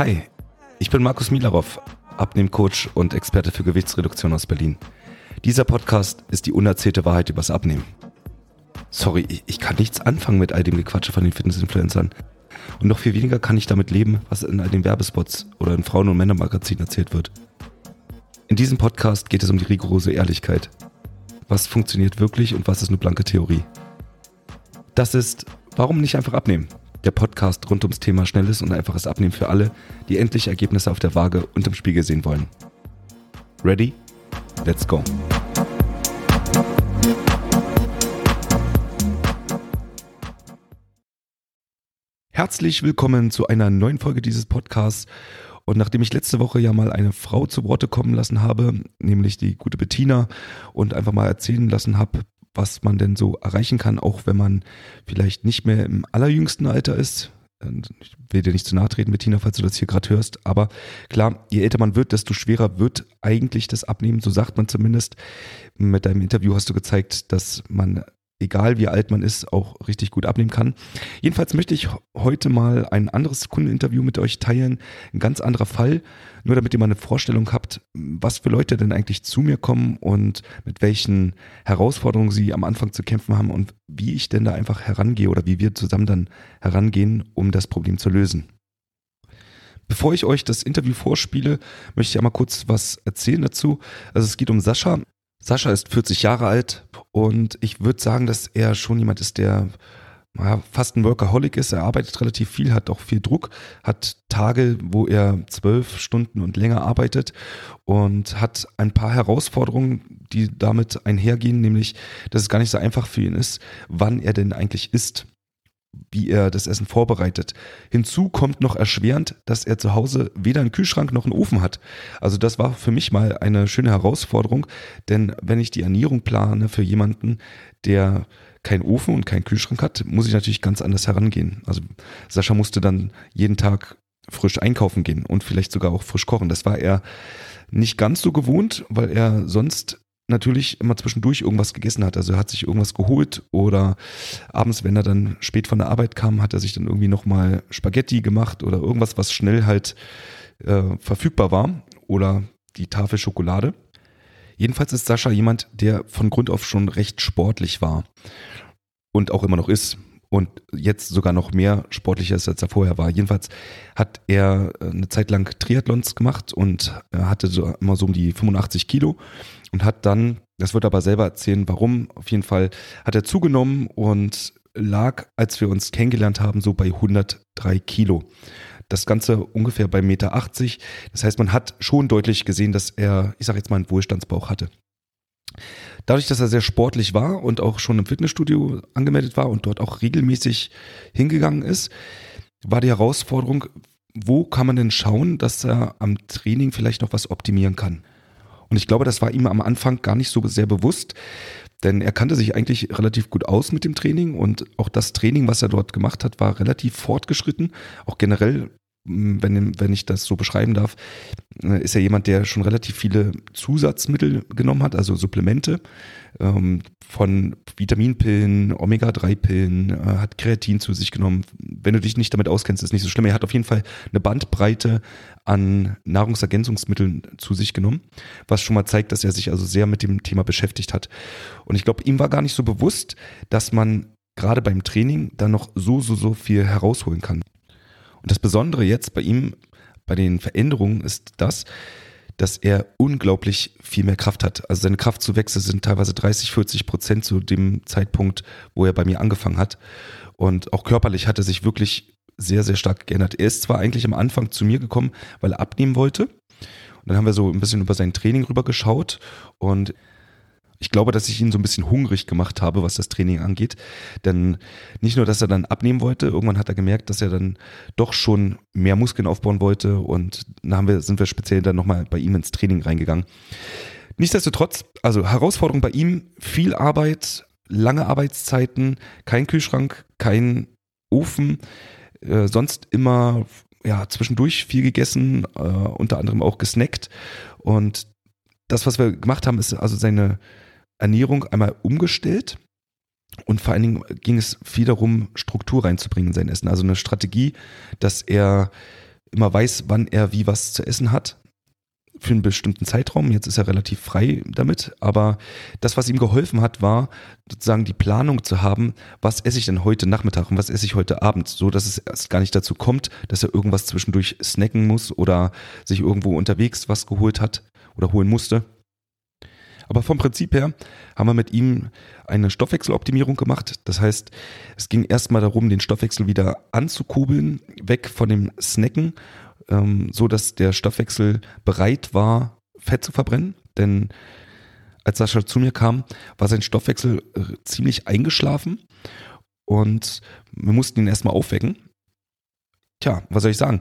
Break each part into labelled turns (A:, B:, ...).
A: Hi, ich bin Markus Milarov, Abnehmcoach und Experte für Gewichtsreduktion aus Berlin. Dieser Podcast ist die unerzählte Wahrheit übers Abnehmen. Sorry, ich kann nichts anfangen mit all dem Gequatsche von den Fitnessinfluencern. Und noch viel weniger kann ich damit leben, was in all den Werbespots oder in Frauen- und Männermagazinen erzählt wird. In diesem Podcast geht es um die rigorose Ehrlichkeit. Was funktioniert wirklich und was ist nur blanke Theorie? Das ist Warum nicht einfach abnehmen? Der Podcast rund ums Thema schnelles und einfaches Abnehmen für alle, die endlich Ergebnisse auf der Waage und im Spiegel sehen wollen. Ready? Let's go! Herzlich willkommen zu einer neuen Folge dieses Podcasts. Und nachdem ich letzte Woche ja mal eine Frau zu Worte kommen lassen habe, nämlich die gute Bettina, und einfach mal erzählen lassen habe, was man denn so erreichen kann, auch wenn man vielleicht nicht mehr im allerjüngsten Alter ist. Ich will dir nicht zu nahe treten, Bettina, falls du das hier gerade hörst. Aber klar, je älter man wird, desto schwerer wird eigentlich das Abnehmen. So sagt man zumindest. Mit deinem Interview hast du gezeigt, dass man egal wie alt man ist, auch richtig gut abnehmen kann. Jedenfalls möchte ich heute mal ein anderes Kundeninterview mit euch teilen. Ein ganz anderer Fall, nur damit ihr mal eine Vorstellung habt, was für Leute denn eigentlich zu mir kommen und mit welchen Herausforderungen sie am Anfang zu kämpfen haben und wie ich denn da einfach herangehe oder wie wir zusammen dann herangehen, um das Problem zu lösen. Bevor ich euch das Interview vorspiele, möchte ich einmal kurz was erzählen dazu. Also es geht um Sascha. Sascha ist 40 Jahre alt und ich würde sagen, dass er schon jemand ist, der fast ein Workaholic ist. Er arbeitet relativ viel, hat auch viel Druck, hat Tage, wo er zwölf Stunden und länger arbeitet und hat ein paar Herausforderungen, die damit einhergehen, nämlich, dass es gar nicht so einfach für ihn ist, wann er denn eigentlich isst wie er das Essen vorbereitet. Hinzu kommt noch erschwerend, dass er zu Hause weder einen Kühlschrank noch einen Ofen hat. Also das war für mich mal eine schöne Herausforderung, denn wenn ich die Ernährung plane für jemanden, der keinen Ofen und keinen Kühlschrank hat, muss ich natürlich ganz anders herangehen. Also Sascha musste dann jeden Tag frisch einkaufen gehen und vielleicht sogar auch frisch kochen. Das war er nicht ganz so gewohnt, weil er sonst natürlich immer zwischendurch irgendwas gegessen hat. Also er hat sich irgendwas geholt oder abends, wenn er dann spät von der Arbeit kam, hat er sich dann irgendwie nochmal Spaghetti gemacht oder irgendwas, was schnell halt äh, verfügbar war oder die Tafel Schokolade. Jedenfalls ist Sascha jemand, der von Grund auf schon recht sportlich war und auch immer noch ist und jetzt sogar noch mehr sportlicher ist, als er vorher war. Jedenfalls hat er äh, eine Zeit lang Triathlons gemacht und er hatte so immer so um die 85 Kilo und hat dann, das wird er aber selber erzählen, warum, auf jeden Fall hat er zugenommen und lag, als wir uns kennengelernt haben, so bei 103 Kilo. Das Ganze ungefähr bei 1,80 Meter. Das heißt, man hat schon deutlich gesehen, dass er, ich sage jetzt mal, einen Wohlstandsbauch hatte. Dadurch, dass er sehr sportlich war und auch schon im Fitnessstudio angemeldet war und dort auch regelmäßig hingegangen ist, war die Herausforderung, wo kann man denn schauen, dass er am Training vielleicht noch was optimieren kann? Und ich glaube, das war ihm am Anfang gar nicht so sehr bewusst, denn er kannte sich eigentlich relativ gut aus mit dem Training und auch das Training, was er dort gemacht hat, war relativ fortgeschritten. Auch generell wenn, wenn ich das so beschreiben darf, äh, ist er jemand, der schon relativ viele Zusatzmittel genommen hat, also Supplemente ähm, von Vitaminpillen, Omega-3-Pillen, äh, hat Kreatin zu sich genommen. Wenn du dich nicht damit auskennst, ist nicht so schlimm. Er hat auf jeden Fall eine Bandbreite an Nahrungsergänzungsmitteln zu sich genommen, was schon mal zeigt, dass er sich also sehr mit dem Thema beschäftigt hat. Und ich glaube, ihm war gar nicht so bewusst, dass man gerade beim Training da noch so, so, so viel herausholen kann. Und das Besondere jetzt bei ihm, bei den Veränderungen, ist das, dass er unglaublich viel mehr Kraft hat. Also seine Kraftzuwächse sind teilweise 30, 40 Prozent zu dem Zeitpunkt, wo er bei mir angefangen hat. Und auch körperlich hat er sich wirklich sehr, sehr stark geändert. Er ist zwar eigentlich am Anfang zu mir gekommen, weil er abnehmen wollte. Und dann haben wir so ein bisschen über sein Training rüber geschaut und ich glaube, dass ich ihn so ein bisschen hungrig gemacht habe, was das Training angeht. Denn nicht nur, dass er dann abnehmen wollte, irgendwann hat er gemerkt, dass er dann doch schon mehr Muskeln aufbauen wollte und dann haben wir, sind wir speziell dann nochmal bei ihm ins Training reingegangen. Nichtsdestotrotz, also Herausforderung bei ihm, viel Arbeit, lange Arbeitszeiten, kein Kühlschrank, kein Ofen, äh, sonst immer ja, zwischendurch viel gegessen, äh, unter anderem auch gesnackt. Und das, was wir gemacht haben, ist also seine Ernährung einmal umgestellt. Und vor allen Dingen ging es viel darum, Struktur reinzubringen in sein Essen. Also eine Strategie, dass er immer weiß, wann er wie was zu essen hat für einen bestimmten Zeitraum. Jetzt ist er relativ frei damit, aber das, was ihm geholfen hat, war sozusagen die Planung zu haben, was esse ich denn heute Nachmittag und was esse ich heute Abend, so dass es erst gar nicht dazu kommt, dass er irgendwas zwischendurch snacken muss oder sich irgendwo unterwegs was geholt hat oder holen musste. Aber vom Prinzip her haben wir mit ihm eine Stoffwechseloptimierung gemacht. Das heißt, es ging erstmal darum, den Stoffwechsel wieder anzukurbeln, weg von dem Snacken ähm, so dass der Stoffwechsel bereit war, Fett zu verbrennen. Denn als Sascha zu mir kam, war sein Stoffwechsel äh, ziemlich eingeschlafen und wir mussten ihn erstmal aufwecken. Tja, was soll ich sagen?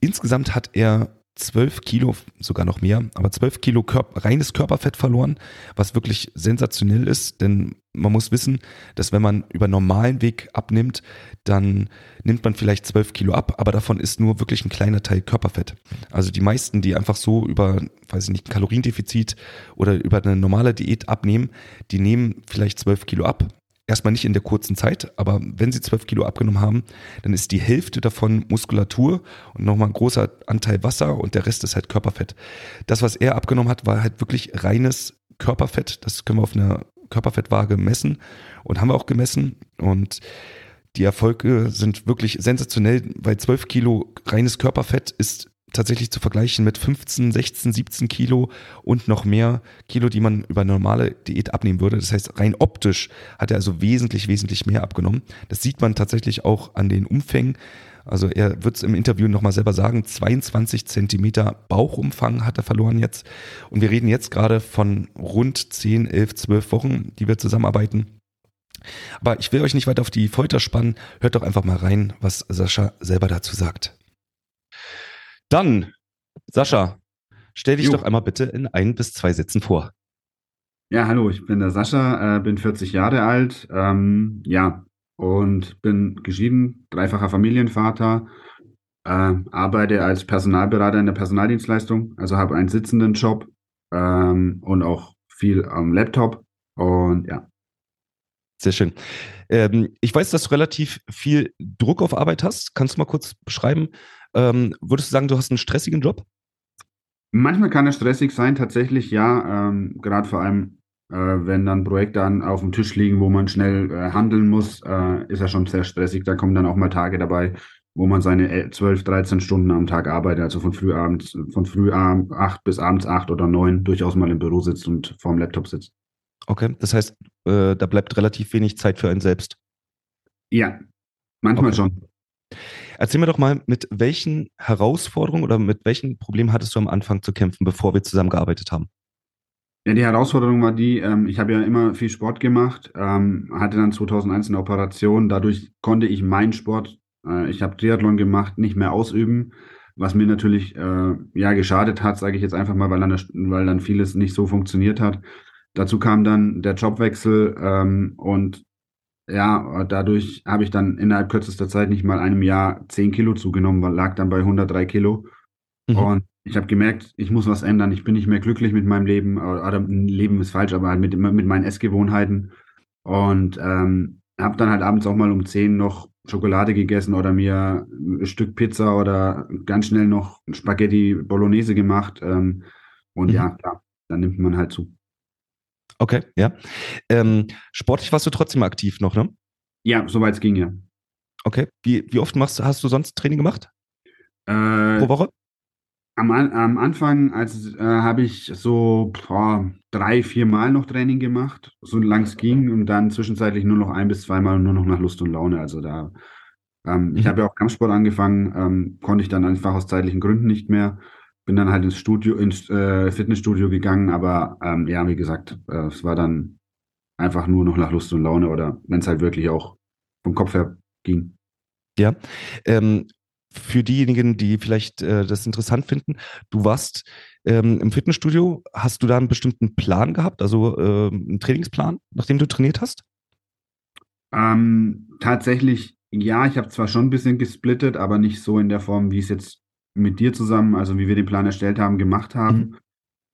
A: Insgesamt hat er 12 Kilo, sogar noch mehr, aber 12 Kilo Körper, reines Körperfett verloren, was wirklich sensationell ist, denn man muss wissen, dass wenn man über normalen Weg abnimmt, dann nimmt man vielleicht 12 Kilo ab, aber davon ist nur wirklich ein kleiner Teil Körperfett. Also die meisten, die einfach so über, weiß ich nicht, ein Kaloriendefizit oder über eine normale Diät abnehmen, die nehmen vielleicht 12 Kilo ab, erstmal nicht in der kurzen Zeit, aber wenn sie 12 Kilo abgenommen haben, dann ist die Hälfte davon Muskulatur und nochmal ein großer Anteil Wasser und der Rest ist halt Körperfett. Das, was er abgenommen hat, war halt wirklich reines Körperfett. Das können wir auf einer Körperfettwaage messen und haben wir auch gemessen und die Erfolge sind wirklich sensationell, weil 12 Kilo reines Körperfett ist tatsächlich zu vergleichen mit 15, 16, 17 Kilo und noch mehr Kilo, die man über normale Diät abnehmen würde. Das heißt, rein optisch hat er also wesentlich, wesentlich mehr abgenommen. Das sieht man tatsächlich auch an den Umfängen. Also er wird es im Interview nochmal selber sagen, 22 Zentimeter Bauchumfang hat er verloren jetzt. Und wir reden jetzt gerade von rund 10, 11, 12 Wochen, die wir zusammenarbeiten. Aber ich will euch nicht weiter auf die Folter spannen. Hört doch einfach mal rein, was Sascha selber dazu sagt. Dann, Sascha, stell dich jo. doch einmal bitte in ein bis zwei Sätzen vor.
B: Ja, hallo, ich bin der Sascha, äh, bin 40 Jahre alt, ähm, ja, und bin geschieden, dreifacher Familienvater, äh, arbeite als Personalberater in der Personaldienstleistung, also habe einen sitzenden Job ähm, und auch viel am Laptop und ja.
A: Sehr schön. Ähm, ich weiß, dass du relativ viel Druck auf Arbeit hast. Kannst du mal kurz beschreiben, ähm, würdest du sagen, du hast einen stressigen Job?
B: Manchmal kann er stressig sein, tatsächlich ja. Ähm, Gerade vor allem, äh, wenn dann Projekte an, auf dem Tisch liegen, wo man schnell äh, handeln muss, äh, ist er schon sehr stressig. Da kommen dann auch mal Tage dabei, wo man seine 12, 13 Stunden am Tag arbeitet, also von früh abends, von früh acht bis abends acht oder neun durchaus mal im Büro sitzt und vorm Laptop sitzt.
A: Okay, das heißt, äh, da bleibt relativ wenig Zeit für einen selbst.
B: Ja, manchmal okay. schon.
A: Erzähl mir doch mal, mit welchen Herausforderungen oder mit welchen Problemen hattest du am Anfang zu kämpfen, bevor wir zusammengearbeitet haben?
B: Ja, die Herausforderung war die, ähm, ich habe ja immer viel Sport gemacht, ähm, hatte dann 2001 eine Operation, dadurch konnte ich meinen Sport, äh, ich habe Triathlon gemacht, nicht mehr ausüben, was mir natürlich äh, ja geschadet hat, sage ich jetzt einfach mal, weil dann, weil dann vieles nicht so funktioniert hat. Dazu kam dann der Jobwechsel ähm, und ja, dadurch habe ich dann innerhalb kürzester Zeit nicht mal einem Jahr 10 Kilo zugenommen, lag dann bei 103 Kilo. Mhm. Und ich habe gemerkt, ich muss was ändern. Ich bin nicht mehr glücklich mit meinem Leben. Oder Leben ist falsch, aber halt mit, mit meinen Essgewohnheiten. Und ähm, habe dann halt abends auch mal um 10 noch Schokolade gegessen oder mir ein Stück Pizza oder ganz schnell noch Spaghetti Bolognese gemacht. Ähm, und mhm. ja, klar, dann nimmt man halt zu.
A: Okay, ja. Ähm, sportlich warst du trotzdem aktiv noch, ne?
B: Ja, soweit es ging, ja.
A: Okay. Wie, wie oft machst, hast du sonst Training gemacht?
B: Äh, Pro Woche? Am, am Anfang als, äh, habe ich so boah, drei, vier Mal noch Training gemacht, so lang es ging, und dann zwischenzeitlich nur noch ein bis zweimal nur noch nach Lust und Laune. Also da, ähm, mhm. ich habe ja auch Kampfsport angefangen, ähm, konnte ich dann einfach aus zeitlichen Gründen nicht mehr bin dann halt ins Studio, ins äh, Fitnessstudio gegangen, aber ähm, ja, wie gesagt, äh, es war dann einfach nur noch nach Lust und Laune oder wenn es halt wirklich auch vom Kopf her ging.
A: Ja. Ähm, für diejenigen, die vielleicht äh, das interessant finden, du warst ähm, im Fitnessstudio, hast du da einen bestimmten Plan gehabt, also äh, einen Trainingsplan, nachdem du trainiert hast?
B: Ähm, tatsächlich, ja, ich habe zwar schon ein bisschen gesplittet, aber nicht so in der Form, wie es jetzt mit dir zusammen, also wie wir den Plan erstellt haben, gemacht haben. Mhm.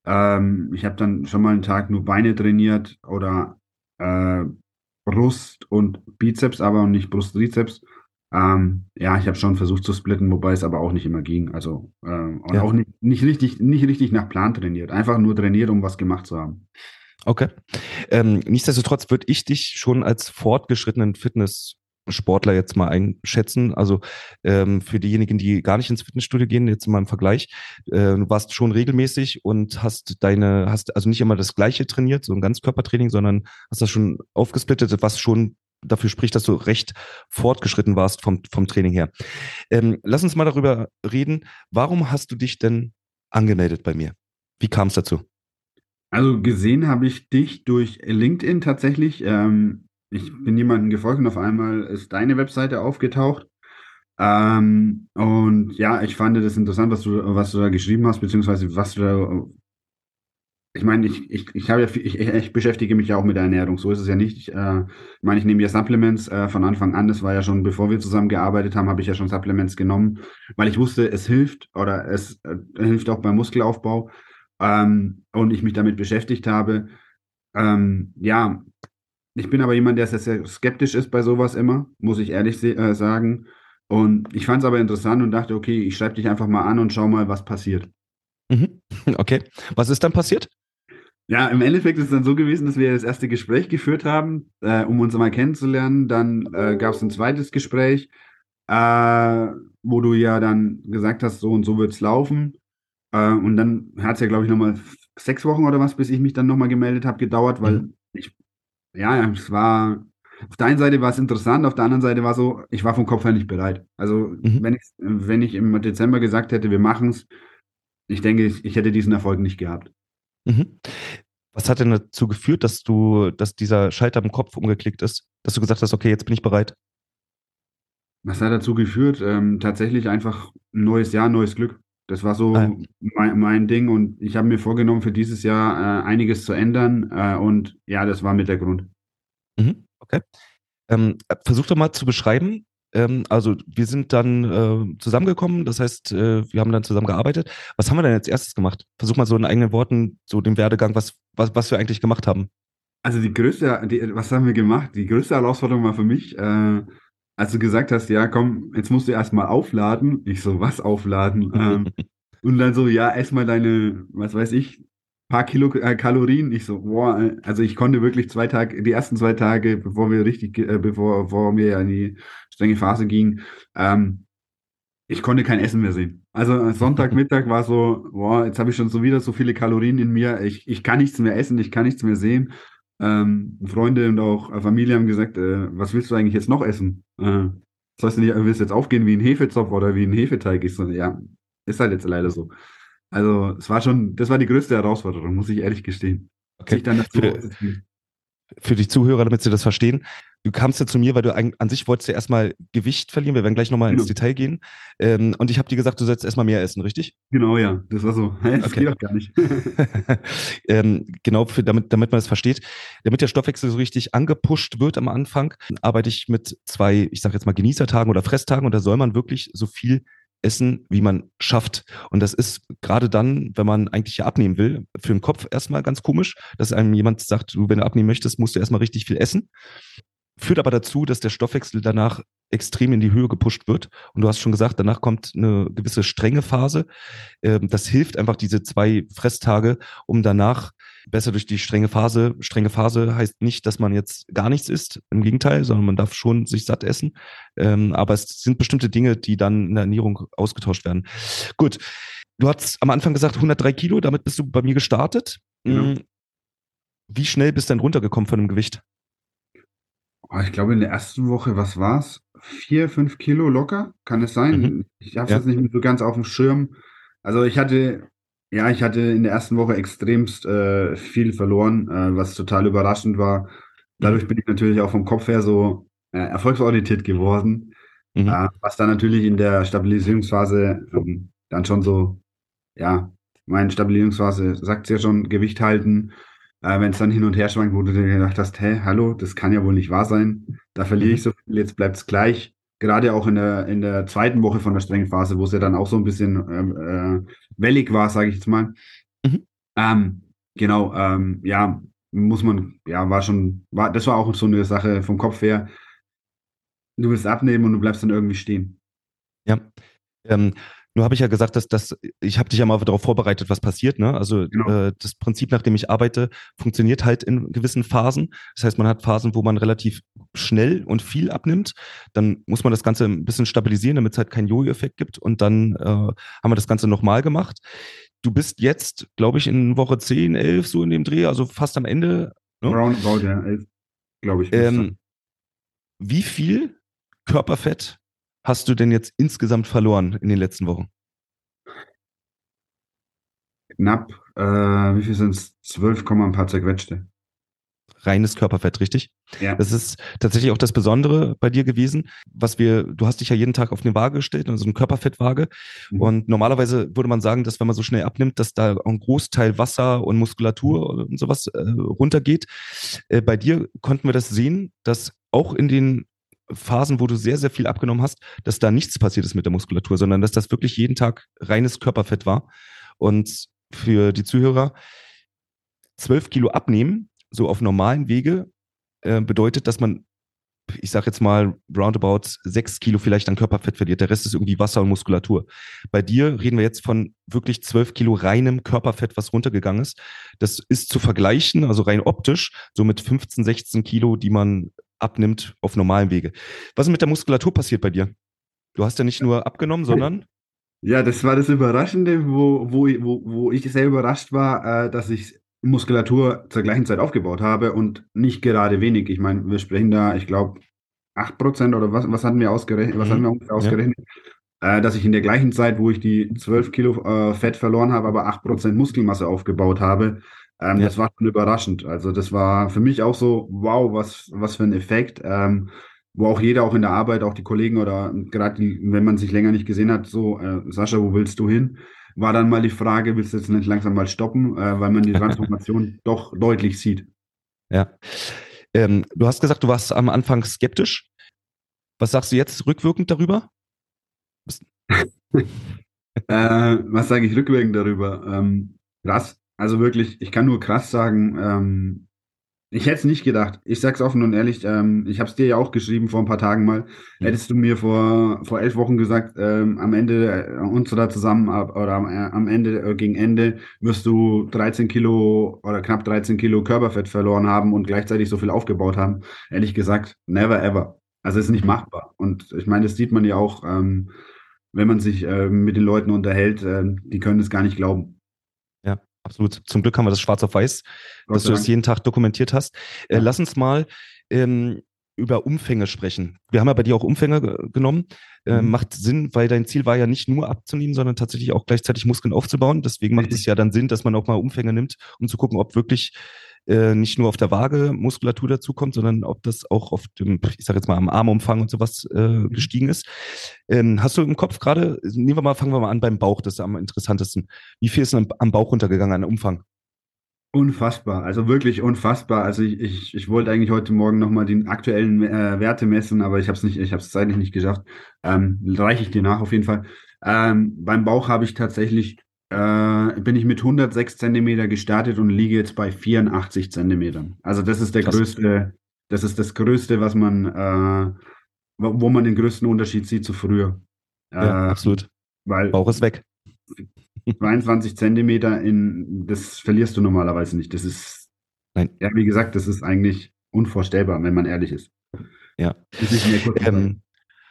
B: Ähm, ich habe dann schon mal einen Tag nur Beine trainiert oder äh, Brust und Bizeps, aber nicht Brust-Trizeps. Ähm, ja, ich habe schon versucht zu splitten, wobei es aber auch nicht immer ging. Also äh, und
A: Ja.
B: auch nicht, nicht richtig, nicht richtig nach Plan trainiert. Einfach nur trainiert, um was gemacht zu haben.
A: Okay. Ähm, nichtsdestotrotz würde ich dich schon als fortgeschrittenen Fitnesssportler jetzt mal einschätzen. Also ähm, für diejenigen, die gar nicht ins Fitnessstudio gehen, jetzt mal im Vergleich, äh, du warst schon regelmäßig und hast deine, hast also nicht immer das Gleiche trainiert, so ein Ganzkörpertraining, sondern hast das schon aufgesplittet, was schon dafür spricht, dass du recht fortgeschritten warst vom, vom Training her. Ähm, lass uns mal darüber reden. Warum hast du dich denn angemeldet bei mir? Wie kam es dazu?
B: Also gesehen habe ich dich durch LinkedIn tatsächlich. Ähm, ich bin jemandem gefolgt und auf einmal ist deine Webseite aufgetaucht. Ähm, und ja, ich fand das interessant, was du, was du da geschrieben hast, beziehungsweise was du da. Ich meine, ich, ich, ich habe ja, ich, ich beschäftige mich ja auch mit der Ernährung. So ist es ja nicht. Ich, äh, meine, ich nehme ja Supplements äh, von Anfang an. Das war ja schon, bevor wir zusammen gearbeitet haben, habe ich ja schon Supplements genommen, weil ich wusste, es hilft oder es äh, hilft auch beim Muskelaufbau. Ähm, und ich mich damit beschäftigt habe. Ähm, ja, ich bin aber jemand, der sehr, sehr skeptisch ist bei sowas immer, muss ich ehrlich äh, sagen. Und ich fand es aber interessant und dachte, okay, ich schreibe dich einfach mal an und schau mal, was passiert.
A: Mhm. Okay. Was ist dann passiert?
B: Ja, im Endeffekt ist es dann so gewesen, dass wir das erste Gespräch geführt haben, äh, um uns mal kennenzulernen. Dann äh, gab es ein zweites Gespräch, äh, wo du ja dann gesagt hast, so und so wird es laufen. Äh, und dann hat es ja, glaube ich, nochmal sechs Wochen oder was, bis ich mich dann nochmal gemeldet habe, gedauert, weil
A: Mhm.
B: Ja, es war, auf der einen Seite war es interessant, auf der anderen Seite war so, ich war vom Kopf her nicht bereit. Also,
A: Mhm.
B: wenn ich, wenn ich im Dezember gesagt hätte, wir machen es, ich denke, ich, ich hätte diesen Erfolg nicht gehabt.
A: Mhm. Was hat denn dazu geführt, dass du, dass dieser Schalter im Kopf umgeklickt ist, dass du gesagt hast, okay, jetzt bin ich bereit?
B: Was hat dazu geführt? Ähm, tatsächlich einfach ein neues Jahr, neues Glück. Das war so
A: ja.
B: mein, mein Ding und ich habe mir vorgenommen, für dieses Jahr äh, einiges zu ändern äh, und ja, das war mit der Grund.
A: Mhm. Okay. Ähm, versuch doch mal zu beschreiben. Ähm, also wir sind dann äh, zusammengekommen, das heißt, äh, wir haben dann zusammen gearbeitet. Was haben wir denn als erstes gemacht? Versuch mal so in eigenen Worten, so den Werdegang, was, was, was wir eigentlich gemacht haben.
B: Also die größte, die, was haben wir gemacht? Die größte Herausforderung war für mich, äh, als du gesagt hast, ja, komm, jetzt musst du erstmal aufladen. Ich so, was aufladen? Ähm, und dann so, ja, ess mal deine, was weiß ich, paar Kilo äh, Kalorien. Ich so, boah, äh, also ich konnte wirklich zwei Tage, die ersten zwei Tage, bevor wir richtig, äh, bevor, bevor wir ja in die strenge Phase gingen, ähm, ich konnte kein Essen mehr sehen. Also Sonntagmittag war so, boah, jetzt habe ich schon so wieder so viele Kalorien in mir. Ich, ich kann nichts mehr essen, ich kann nichts mehr sehen. Ähm, Freunde und auch äh, Familie haben gesagt, äh, was willst du eigentlich jetzt noch essen? Äh, sollst du nicht, willst du jetzt aufgehen wie ein Hefezopf oder wie ein Hefeteig? Ich so, ja, ist halt jetzt leider so. Also es war schon, das war die größte Herausforderung, muss ich ehrlich gestehen.
A: Okay.
B: Sich dann dazu
A: Für-. Für die Zuhörer, damit sie das verstehen. Du kamst ja zu mir, weil du ein, an sich wolltest ja erstmal Gewicht verlieren. Wir werden gleich nochmal ins
B: Genau.
A: Detail gehen. Ähm, und ich habe dir gesagt, du sollst erstmal mehr essen, richtig?
B: Genau, ja, das war so. Das
A: Okay.
B: geht doch gar nicht.
A: ähm, genau, für, damit, damit man es versteht. Damit der Stoffwechsel so richtig angepusht wird am Anfang, arbeite ich mit zwei, ich sage jetzt mal Genießertagen oder Fresstagen und da soll man wirklich so viel essen, wie man schafft. Und das ist gerade dann, wenn man eigentlich ja abnehmen will, für den Kopf erstmal ganz komisch, dass einem jemand sagt, du, wenn du abnehmen möchtest, musst du erstmal richtig viel essen. Führt aber dazu, dass der Stoffwechsel danach extrem in die Höhe gepusht wird. Und du hast schon gesagt, danach kommt eine gewisse strenge Phase. Ähm, das hilft einfach diese zwei Fresstage, um danach besser durch die strenge Phase. Strenge Phase heißt nicht, dass man jetzt gar nichts isst, im Gegenteil, sondern man darf schon sich satt essen. Ähm, aber es sind bestimmte Dinge, die dann in der Ernährung ausgetauscht werden. Gut. Du hast am Anfang gesagt 103 Kilo, damit bist du bei mir gestartet.
B: Genau.
A: Wie schnell bist du denn runtergekommen von dem Gewicht?
B: Ich glaube, in der ersten Woche, was war's? Vier, fünf Kilo locker? Kann es sein?
A: Mhm.
B: Ich habe es
A: Ja.
B: jetzt nicht so ganz auf dem Schirm. Also ich hatte, ja, ich hatte in der ersten Woche extremst äh, viel verloren, äh, was total überraschend war. Dadurch bin ich natürlich auch vom Kopf her so äh, erfolgsorientiert geworden,
A: Mhm.
B: äh, was dann natürlich in der Stabilisierungsphase ähm, dann schon so, ja, meine Stabilisierungsphase sagt ja schon, Gewicht halten. Äh, Wenn es dann hin und her schwankt, wo du dir gedacht hast, hä, hallo, das kann ja wohl nicht wahr sein. Da verliere ich
A: Mhm.
B: so viel, jetzt bleibt es gleich. Gerade auch in der, in der zweiten Woche von der strengen Phase, wo es ja dann auch so ein bisschen ähm, äh, wellig war, sage ich jetzt mal.
A: Mhm.
B: Ähm, genau, ähm, ja, muss man, ja, war schon, war, das war auch so eine Sache vom Kopf her. du willst abnehmen und du bleibst dann irgendwie stehen.
A: Ja. Nur habe ich ja gesagt, dass das, ich habe dich ja mal darauf vorbereitet, was passiert. Ne? Also genau. äh, das Prinzip, nach dem ich arbeite, funktioniert halt in gewissen Phasen. Das heißt, man hat Phasen, wo man relativ schnell und viel abnimmt. Dann muss man das Ganze ein bisschen stabilisieren, damit es halt keinen Jojo-Effekt gibt. Und dann äh, haben wir das Ganze nochmal gemacht. Du bist jetzt, glaube ich, in Woche 10, 11 so in dem Dreh, also fast am Ende.
B: Ne? Roundabout, ja, 11, glaube ich.
A: Ähm, wie viel Körperfett hast du denn jetzt insgesamt verloren in den letzten Wochen?
B: Knapp, äh, wie viel sind es? 12, ein paar zerquetschte.
A: Reines Körperfett, richtig?
B: Ja.
A: Das ist tatsächlich auch das Besondere bei dir gewesen, was wir, du hast dich ja jeden Tag auf eine Waage gestellt, also eine Körperfettwaage. Mhm. Und normalerweise würde man sagen, dass wenn man so schnell abnimmt, dass da ein Großteil Wasser und Muskulatur und sowas äh, runtergeht. Äh, bei dir konnten wir das sehen, dass auch in den Phasen, wo du sehr, sehr viel abgenommen hast, dass da nichts passiert ist mit der Muskulatur, sondern dass das wirklich jeden Tag reines Körperfett war. Und für die Zuhörer, zwölf Kilo abnehmen, so auf normalen Wege, äh, bedeutet, dass man, ich sage jetzt mal, roundabout sechs Kilo vielleicht an Körperfett verliert. Der Rest ist irgendwie Wasser und Muskulatur. Bei dir reden wir jetzt von wirklich zwölf Kilo reinem Körperfett, was runtergegangen ist. Das ist zu vergleichen, also rein optisch, so mit 15, 16 Kilo, die man abnimmt auf normalem Wege. Was ist mit der Muskulatur passiert bei dir? Du hast ja nicht nur abgenommen, sondern.
B: Ja, das war das Überraschende, wo, wo, wo, wo ich sehr überrascht war, äh, dass ich Muskulatur zur gleichen Zeit aufgebaut habe und nicht gerade wenig. Ich meine, wir sprechen da, ich glaube, 8% oder was, was hatten wir ausgerechnet, was hatten wir ausgerechnet? Ja. Äh, dass ich in der gleichen Zeit, wo ich die 12 Kilo äh, Fett verloren habe, aber 8% Muskelmasse aufgebaut habe. Ähm, ja. Das war schon überraschend. Also das war für mich auch so, wow, was, was für ein Effekt. Ähm, wo auch jeder auch in der Arbeit, auch die Kollegen oder gerade wenn man sich länger nicht gesehen hat, so, äh, Sascha, wo willst du hin? War dann mal die Frage, willst du jetzt nicht langsam mal stoppen, äh, weil man die Transformation doch deutlich sieht.
A: Ja. Ähm, du hast gesagt, du warst am Anfang skeptisch. Was sagst du jetzt rückwirkend darüber?
B: äh, was sage ich rückwirkend darüber? Ähm, krass. Also wirklich, ich kann nur krass sagen, ähm, ich hätte es nicht gedacht. Ich sag's offen und ehrlich, ähm, ich habe es dir ja auch geschrieben vor ein paar Tagen mal. Ja. Hättest du mir vor, vor elf Wochen gesagt, ähm, am Ende äh, unserer Zusammenarbeit oder am, äh, am Ende, äh, gegen Ende wirst du 13 Kilo oder knapp 13 Kilo Körperfett verloren haben und gleichzeitig so viel aufgebaut haben. Ehrlich gesagt, never ever. Also ist nicht machbar. Und ich meine, das sieht man ja auch, ähm, wenn man sich äh, mit den Leuten unterhält, äh, die können es gar nicht glauben.
A: Absolut. Zum Glück haben wir das schwarz auf weiß, Gott dass du das jeden Tag dokumentiert hast. Äh, lass uns mal ähm, über Umfänge sprechen. Wir haben ja bei dir auch Umfänge genommen. Äh, mhm. Macht Sinn, weil dein Ziel war ja nicht nur abzunehmen, sondern tatsächlich auch gleichzeitig Muskeln aufzubauen. Deswegen macht es ja dann Sinn, dass man auch mal Umfänge nimmt, um zu gucken, ob wirklich äh, nicht nur auf der Waage Muskulatur dazukommt, sondern ob das auch auf dem, ich sage jetzt mal am Armumfang und sowas äh, gestiegen ist. Ähm, hast du im Kopf gerade, nehmen wir mal, fangen wir mal an beim Bauch, das ist am interessantesten. Wie viel ist denn am Bauch runtergegangen an Umfang?
B: Unfassbar, also wirklich unfassbar. Also ich, ich, ich wollte eigentlich heute Morgen nochmal die aktuellen äh, Werte messen, aber ich habe es nicht, ich habe es zeitlich nicht geschafft. Ähm, reiche ich dir nach auf jeden Fall. Ähm, beim Bauch habe ich tatsächlich äh, bin ich mit 106 Zentimeter gestartet und liege jetzt bei 84 Zentimetern. Also das ist der Krass. größte, das ist das Größte, was man, äh, wo man den größten Unterschied sieht zu früher.
A: Ja, äh, absolut.
B: Weil
A: Bauch ist weg.
B: 22 Zentimeter in, das verlierst du normalerweise nicht. Das ist, Nein. ja, wie gesagt, das ist eigentlich unvorstellbar, wenn man ehrlich ist.
A: Ja. Ähm,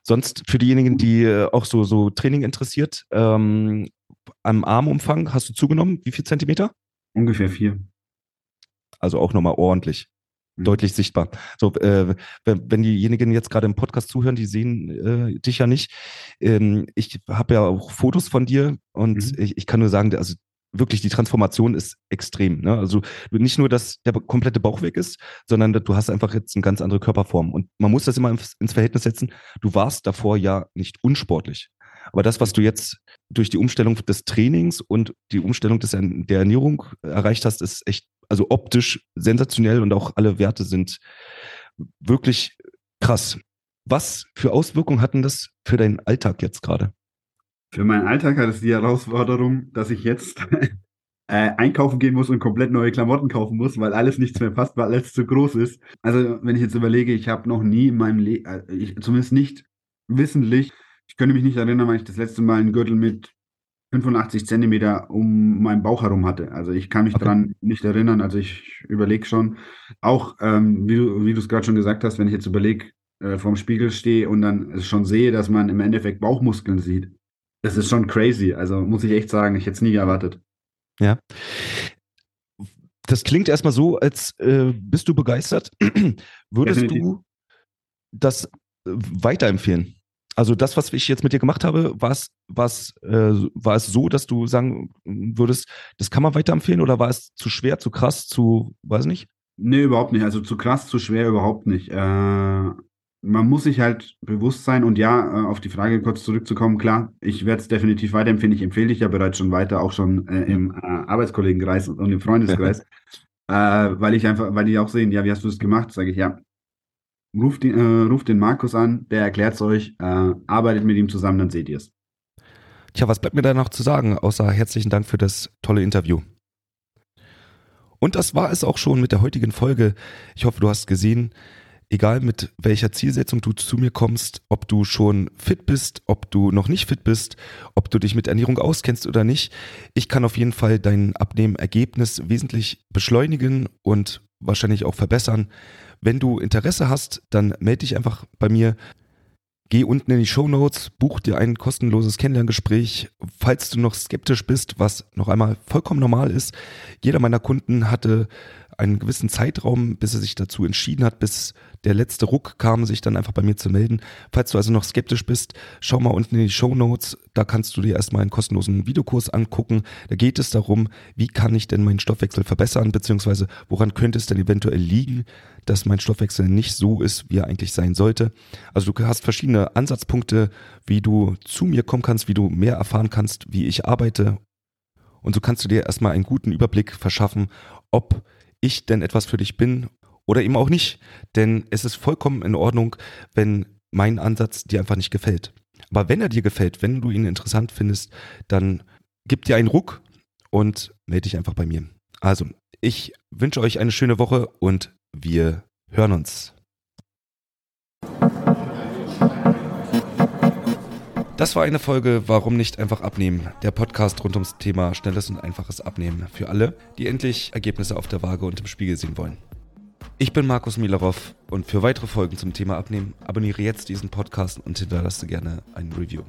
A: sonst für diejenigen, die äh, auch so, so Training interessiert, ähm, am Armumfang hast du zugenommen? Wie viel Zentimeter?
B: Ungefähr vier.
A: Also auch nochmal ordentlich. Mhm. Deutlich sichtbar. So, äh, wenn, diejenigen jetzt gerade im Podcast zuhören, die sehen äh, dich ja nicht. Ähm, ich habe ja auch Fotos von dir und mhm. ich, ich kann nur sagen, also wirklich die Transformation ist extrem. Ne? Also nicht nur, dass der komplette Bauch weg ist, sondern du hast einfach jetzt eine ganz andere Körperform. Und man muss das immer ins Verhältnis setzen. Du warst davor ja nicht unsportlich. Aber das, was du jetzt durch die Umstellung des Trainings und die Umstellung des, der Ernährung erreicht hast, ist echt, also optisch sensationell und auch alle Werte sind wirklich krass. Was für Auswirkungen hatten das für deinen Alltag jetzt gerade?
B: Für meinen Alltag hat es die Herausforderung, dass ich jetzt äh, einkaufen gehen muss und komplett neue Klamotten kaufen muss, weil alles nichts mehr passt, weil alles zu groß ist. Also wenn ich jetzt überlege, ich habe noch nie in meinem Leben, äh, zumindest nicht wissentlich, ich könnte mich nicht erinnern, weil ich das letzte Mal einen Gürtel mit 85 Zentimeter um meinen Bauch herum hatte. Also ich kann mich okay. daran nicht erinnern. Also ich überlege schon, auch ähm, wie du es gerade schon gesagt hast, wenn ich jetzt überlege, äh, vorm Spiegel stehe und dann schon sehe, dass man im Endeffekt Bauchmuskeln sieht. Das ist schon crazy. Also muss ich echt sagen, ich hätte es nie erwartet.
A: Ja. Das klingt erstmal so, als äh, bist du begeistert. Würdest Definitiv. du das äh, weiterempfehlen? Also das, was ich jetzt mit dir gemacht habe, war es, äh, war es so, dass du sagen würdest, das kann man weiterempfehlen oder war es zu schwer, zu krass, zu, weiß nicht?
B: Nee, überhaupt nicht. Also zu krass, zu schwer überhaupt nicht. Äh, man muss sich halt bewusst sein und ja, äh, auf die Frage kurz zurückzukommen, klar, ich werde es definitiv weiterempfehlen. Ich empfehle dich ja bereits schon weiter, auch schon äh, im äh, Arbeitskollegenkreis und im Freundeskreis, äh, weil ich einfach, weil die auch sehen, ja, wie hast du das gemacht? Sage ich, ja, ruft den, äh, ruft den Markus an, der erklärt es euch, äh, arbeitet mit ihm zusammen, dann seht ihr es.
A: Tja, was bleibt mir da noch zu sagen, außer herzlichen Dank für das tolle Interview. Und das war es auch schon mit der heutigen Folge. Ich hoffe, du hast gesehen, egal mit welcher Zielsetzung du zu mir kommst, ob du schon fit bist, ob du noch nicht fit bist, ob du dich mit Ernährung auskennst oder nicht, ich kann auf jeden Fall dein Abnehmergebnis wesentlich beschleunigen und wahrscheinlich auch verbessern. Wenn du Interesse hast, dann melde dich einfach bei mir. Geh unten in die Show Notes, buch dir ein kostenloses Kennenlerngespräch. Falls du noch skeptisch bist, was noch einmal vollkommen normal ist, jeder meiner Kunden hatte einen gewissen Zeitraum, bis er sich dazu entschieden hat, bis der letzte Ruck kam, sich dann einfach bei mir zu melden. Falls du also noch skeptisch bist, schau mal unten in die Show Notes. Da kannst du dir erstmal einen kostenlosen Videokurs angucken. Da geht es darum, wie kann ich denn meinen Stoffwechsel verbessern, beziehungsweise woran könnte es denn eventuell liegen, dass mein Stoffwechsel nicht so ist, wie er eigentlich sein sollte. Also du hast verschiedene Ansatzpunkte, wie du zu mir kommen kannst, wie du mehr erfahren kannst, wie ich arbeite. Und so kannst du dir erstmal einen guten Überblick verschaffen, ob ich denn etwas für dich bin oder eben auch nicht. Denn es ist vollkommen in Ordnung, wenn mein Ansatz dir einfach nicht gefällt. Aber wenn er dir gefällt, wenn du ihn interessant findest, dann gib dir einen Ruck und melde dich einfach bei mir. Also, ich wünsche euch eine schöne Woche und wir hören uns. Das war eine Folge Warum nicht einfach abnehmen? Der Podcast rund ums Thema schnelles und einfaches Abnehmen für alle, die endlich Ergebnisse auf der Waage und im Spiegel sehen wollen. Ich bin Markus Milarov und für weitere Folgen zum Thema Abnehmen abonniere jetzt diesen Podcast und hinterlasse gerne ein Review.